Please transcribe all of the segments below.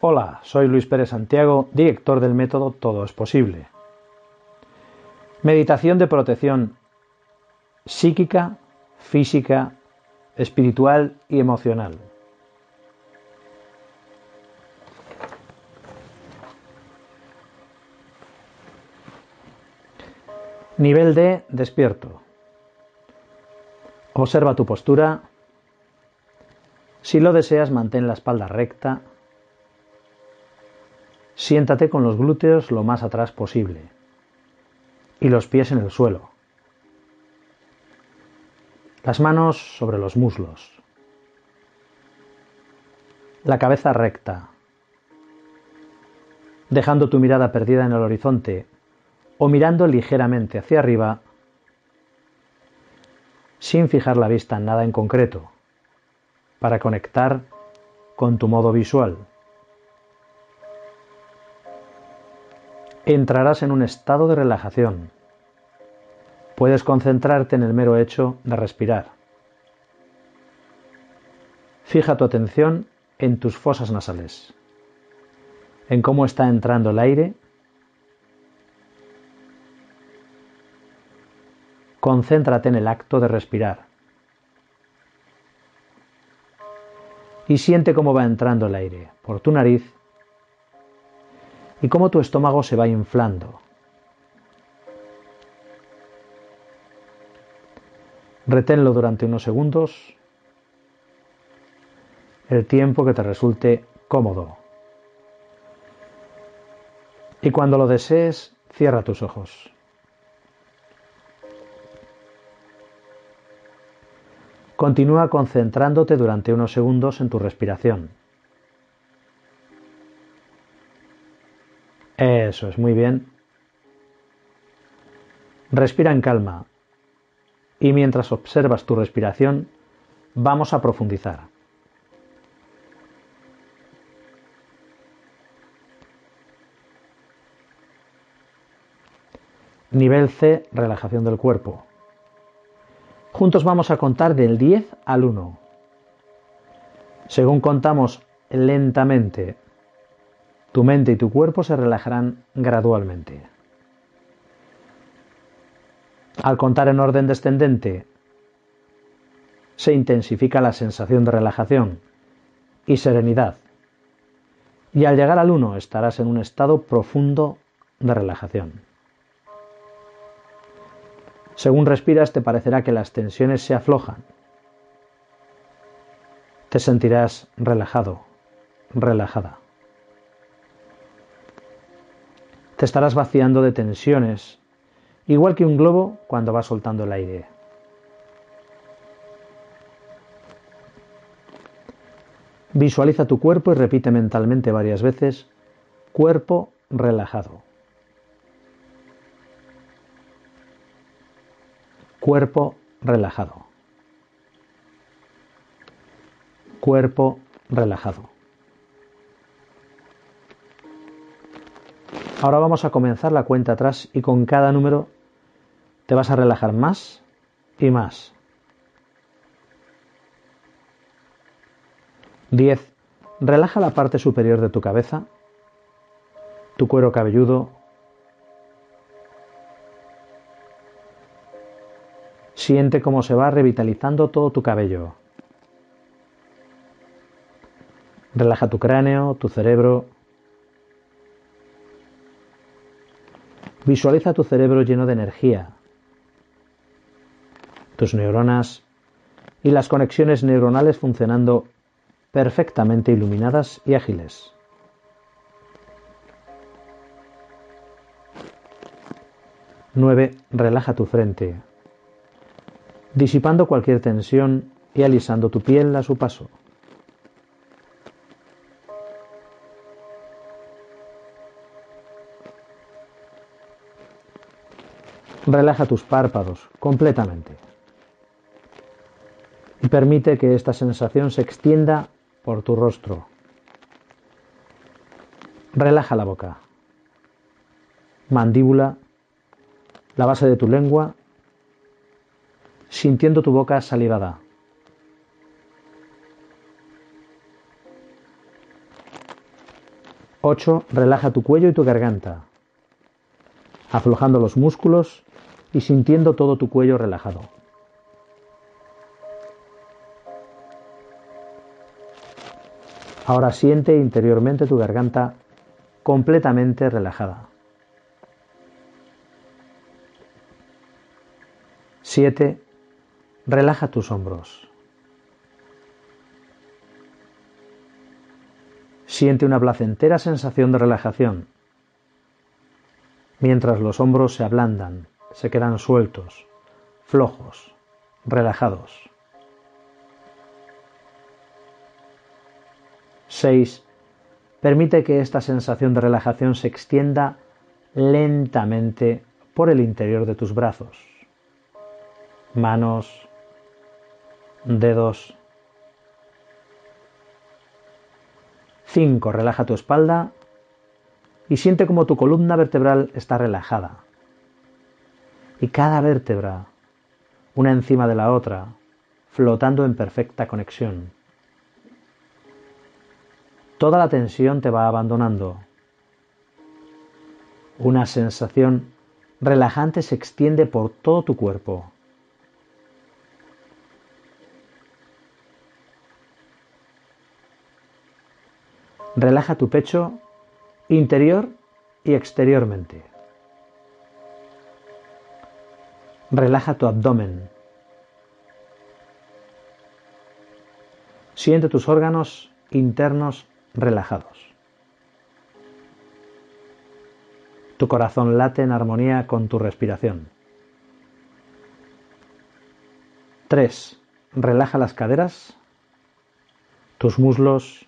Hola, soy Luis Pérez Santiago, director del método Todo es Posible. Meditación de protección psíquica, física, espiritual y emocional. Nivel de despierto. Observa tu postura. Si lo deseas, mantén la espalda recta Siéntate con los glúteos lo más atrás posible y los pies en el suelo. Las manos sobre los muslos. La cabeza recta, dejando tu mirada perdida en el horizonte o mirando ligeramente hacia arriba sin fijar la vista en nada en concreto, para conectar con tu modo visual. Entrarás en un estado de relajación. Puedes concentrarte en el mero hecho de respirar. Fija tu atención en tus fosas nasales, en cómo está entrando el aire. Concéntrate en el acto de respirar. Y siente cómo va entrando el aire por tu nariz y cómo tu estómago se va inflando. Reténlo durante unos segundos, el tiempo que te resulte cómodo. Y cuando lo desees, cierra tus ojos. Continúa concentrándote durante unos segundos en tu respiración. Eso es, muy bien. Respira en calma. Y mientras observas tu respiración, vamos a profundizar. Nivel C, relajación del cuerpo. Juntos vamos a contar del 10 al 1. Según contamos lentamente tu mente y tu cuerpo se relajarán gradualmente. Al contar en orden descendente, se intensifica la sensación de relajación y serenidad. Y al llegar al 1 estarás en un estado profundo de relajación. Según respiras te parecerá que las tensiones se aflojan. Te sentirás relajado, relajada. Te estarás vaciando de tensiones, igual que un globo cuando va soltando el aire. Visualiza tu cuerpo y repite mentalmente varias veces, cuerpo relajado. Cuerpo relajado. Cuerpo relajado. Ahora vamos a comenzar la cuenta atrás y con cada número te vas a relajar más y más. 10. Relaja la parte superior de tu cabeza, tu cuero cabelludo. Siente cómo se va revitalizando todo tu cabello. Relaja tu cráneo, tu cerebro, Visualiza tu cerebro lleno de energía, tus neuronas y las conexiones neuronales funcionando perfectamente iluminadas y ágiles. 9. Relaja tu frente, disipando cualquier tensión y alisando tu piel a su paso. Relaja tus párpados completamente. Y permite que esta sensación se extienda por tu rostro. Relaja la boca, mandíbula, la base de tu lengua, sintiendo tu boca salivada. Ocho, relaja tu cuello y tu garganta, aflojando los músculos y sintiendo todo tu cuello relajado. Ahora siente interiormente tu garganta completamente relajada. 7. Relaja tus hombros. Siente una placentera sensación de relajación, mientras los hombros se ablandan, se quedan sueltos, flojos, relajados. 6. Permite que esta sensación de relajación se extienda lentamente por el interior de tus brazos, manos, dedos. 5. Relaja tu espalda y siente como tu columna vertebral está relajada. Y cada vértebra, una encima de la otra, flotando en perfecta conexión. Toda la tensión te va abandonando. Una sensación relajante se extiende por todo tu cuerpo. Relaja tu pecho interior y exteriormente. Relaja tu abdomen. Siente tus órganos internos relajados. Tu corazón late en armonía con tu respiración. 3. Relaja las caderas, tus muslos.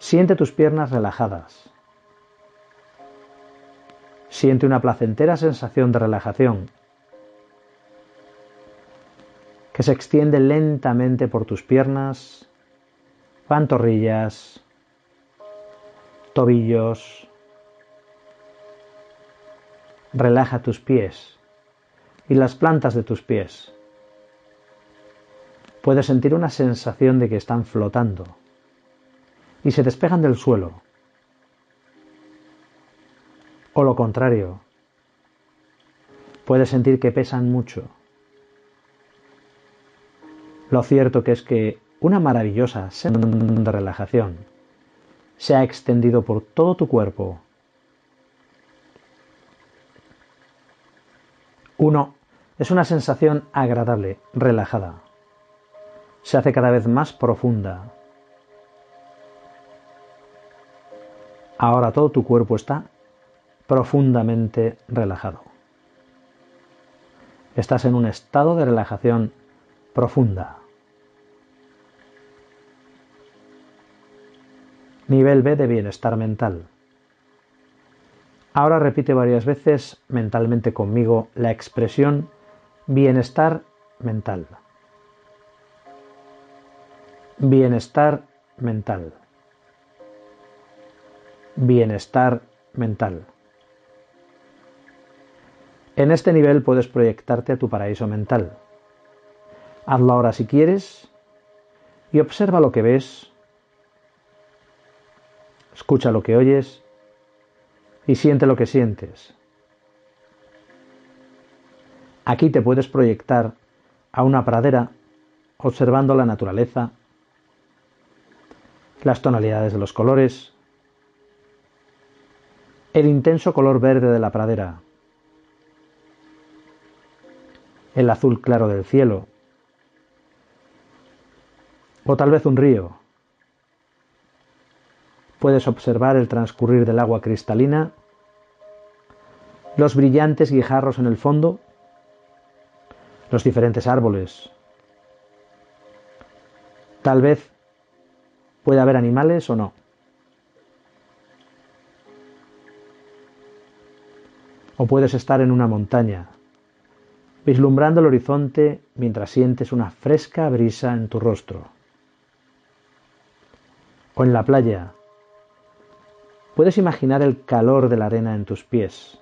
Siente tus piernas relajadas. Siente una placentera sensación de relajación que se extiende lentamente por tus piernas, pantorrillas, tobillos. Relaja tus pies y las plantas de tus pies. Puedes sentir una sensación de que están flotando y se despegan del suelo. O lo contrario, puedes sentir que pesan mucho. Lo cierto que es que una maravillosa sensación de relajación se ha extendido por todo tu cuerpo. 1. Es una sensación agradable, relajada. Se hace cada vez más profunda. Ahora todo tu cuerpo está profundamente relajado. Estás en un estado de relajación profunda. Nivel B de bienestar mental. Ahora repite varias veces mentalmente conmigo la expresión bienestar mental. Bienestar mental. Bienestar mental. En este nivel puedes proyectarte a tu paraíso mental. Hazlo ahora si quieres y observa lo que ves, Escucha lo que oyes y siente lo que sientes. Aquí te puedes proyectar a una pradera observando la naturaleza, las tonalidades de los colores, el intenso color verde de la pradera, el azul claro del cielo, o tal vez un río puedes observar el transcurrir del agua cristalina, los brillantes guijarros en el fondo, los diferentes árboles. Tal vez pueda haber animales o no. O puedes estar en una montaña, vislumbrando el horizonte mientras sientes una fresca brisa en tu rostro. O en la playa, puedes imaginar el calor de la arena en tus pies.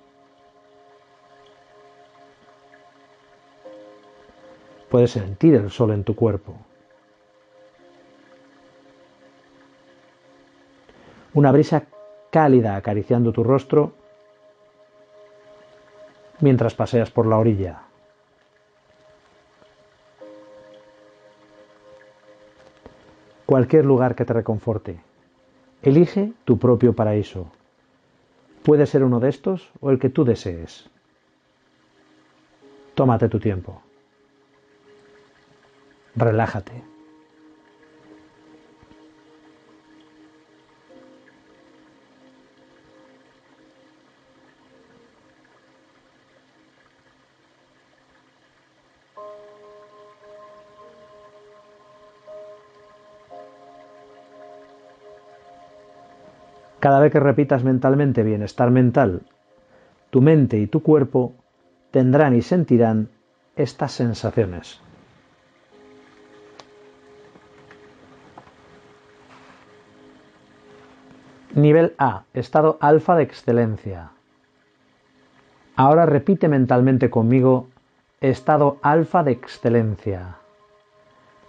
Puedes sentir el sol en tu cuerpo. Una brisa cálida acariciando tu rostro mientras paseas por la orilla. cualquier lugar que te reconforte. Elige tu propio paraíso. Puede ser uno de estos o el que tú desees. Tómate tu tiempo. Relájate. Cada vez que repitas mentalmente bienestar mental, tu mente y tu cuerpo tendrán y sentirán estas sensaciones. Nivel A, estado alfa de excelencia. Ahora repite mentalmente conmigo estado alfa de excelencia.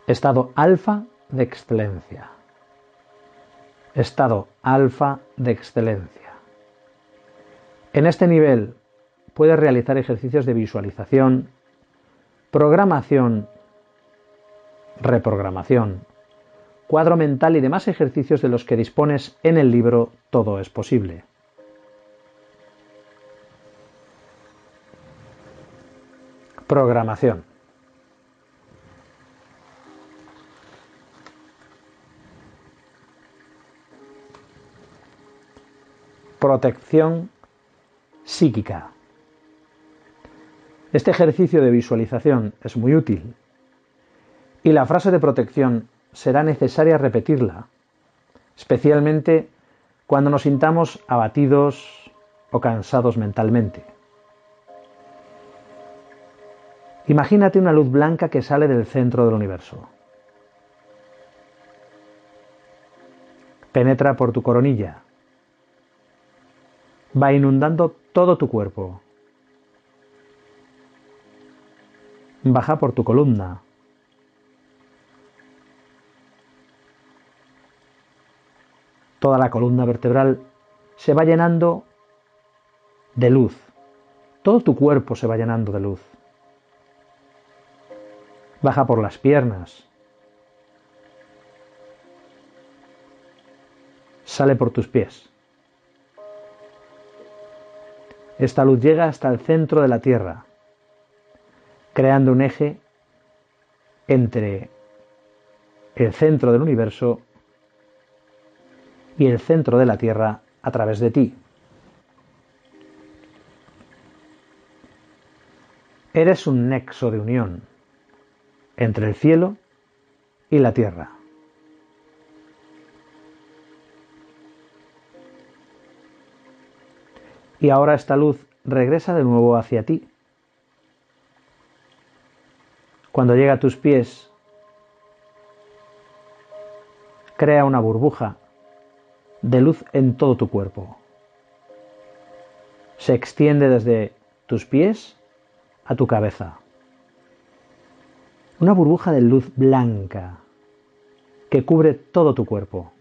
Estado alfa de excelencia estado alfa de excelencia. En este nivel puedes realizar ejercicios de visualización, programación, reprogramación, cuadro mental y demás ejercicios de los que dispones en el libro Todo es posible. Programación. Protección psíquica. Este ejercicio de visualización es muy útil y la frase de protección será necesaria repetirla, especialmente cuando nos sintamos abatidos o cansados mentalmente. Imagínate una luz blanca que sale del centro del universo. Penetra por tu coronilla, va inundando todo tu cuerpo. Baja por tu columna. Toda la columna vertebral se va llenando de luz. Todo tu cuerpo se va llenando de luz. Baja por las piernas. Sale por tus pies. Esta luz llega hasta el centro de la Tierra, creando un eje entre el centro del universo y el centro de la Tierra a través de ti. Eres un nexo de unión entre el cielo y la Tierra. Y ahora esta luz regresa de nuevo hacia ti. Cuando llega a tus pies, crea una burbuja de luz en todo tu cuerpo. Se extiende desde tus pies a tu cabeza. Una burbuja de luz blanca que cubre todo tu cuerpo.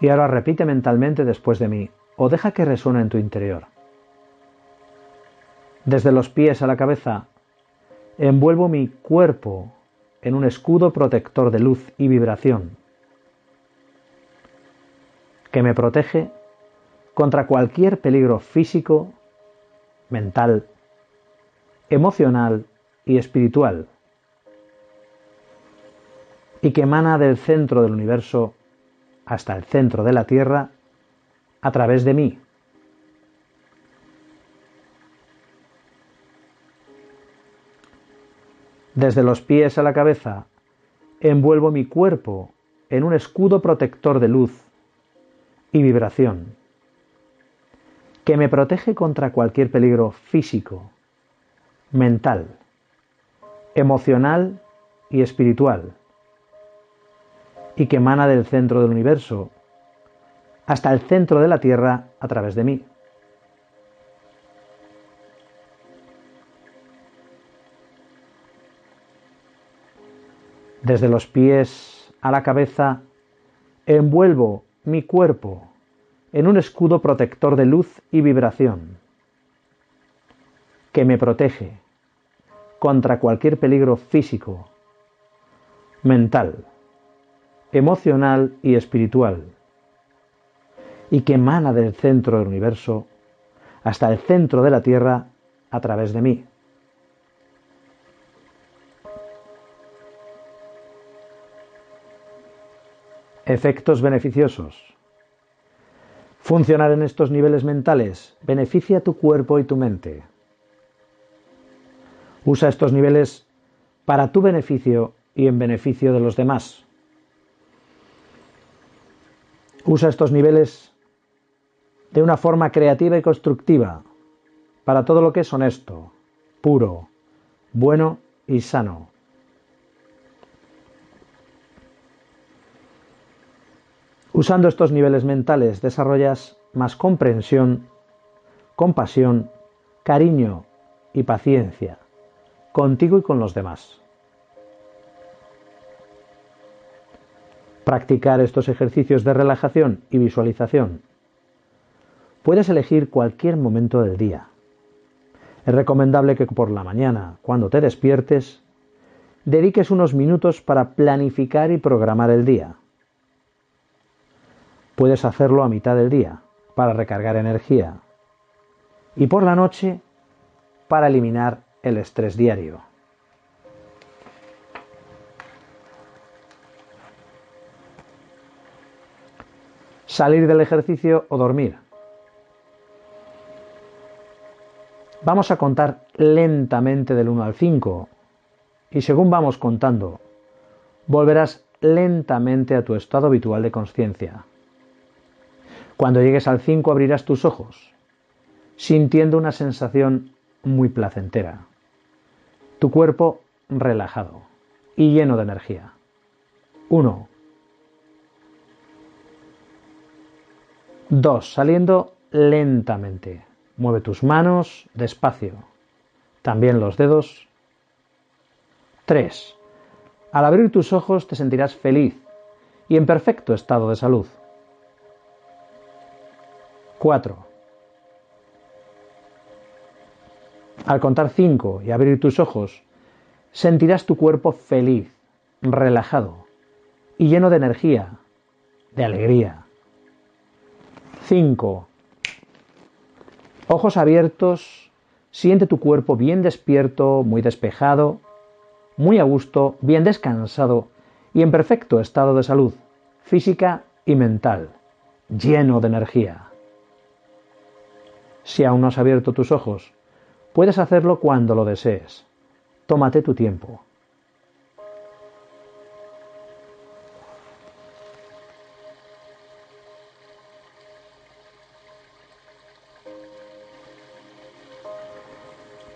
Y ahora repite mentalmente después de mí, o deja que resuene en tu interior. Desde los pies a la cabeza, envuelvo mi cuerpo en un escudo protector de luz y vibración que me protege contra cualquier peligro físico, mental, emocional y espiritual, y que emana del centro del universo hasta el centro de la Tierra a través de mí. Desde los pies a la cabeza, envuelvo mi cuerpo en un escudo protector de luz y vibración que me protege contra cualquier peligro físico, mental, emocional y espiritual, y que emana del centro del universo hasta el centro de la Tierra a través de mí. Desde los pies a la cabeza, envuelvo mi cuerpo en un escudo protector de luz y vibración que me protege contra cualquier peligro físico, mental, emocional y espiritual, y que emana del centro del universo hasta el centro de la Tierra a través de mí. Efectos beneficiosos. Funcionar en estos niveles mentales beneficia tu cuerpo y tu mente. Usa estos niveles para tu beneficio y en beneficio de los demás. Usa estos niveles de una forma creativa y constructiva para todo lo que es honesto, puro, bueno y sano. Usando estos niveles mentales desarrollas más comprensión, compasión, cariño y paciencia contigo y con los demás. Practicar estos ejercicios de relajación y visualización. Puedes elegir cualquier momento del día. Es recomendable que por la mañana, cuando te despiertes, dediques unos minutos para planificar y programar el día puedes hacerlo a mitad del día para recargar energía y por la noche para eliminar el estrés diario. Salir del ejercicio o dormir. Vamos a contar lentamente del 1 al 5 y según vamos contando, volverás lentamente a tu estado habitual de conciencia. Cuando llegues al 5 abrirás tus ojos, sintiendo una sensación muy placentera. Tu cuerpo relajado y lleno de energía. 1. 2. Saliendo lentamente. Mueve tus manos despacio. También los dedos. 3. Al abrir tus ojos te sentirás feliz y en perfecto estado de salud. 4. Al contar 5 y abrir tus ojos, sentirás tu cuerpo feliz, relajado y lleno de energía, de alegría. 5. Ojos abiertos, siente tu cuerpo bien despierto, muy despejado, muy a gusto, bien descansado y en perfecto estado de salud física y mental, lleno de energía. Si aún no has abierto tus ojos, puedes hacerlo cuando lo desees. Tómate tu tiempo.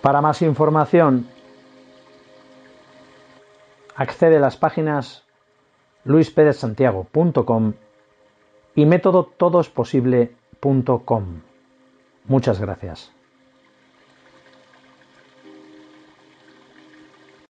Para más información, accede a las páginas luispedezsantiago.com y método todosposible.com. Muchas gracias.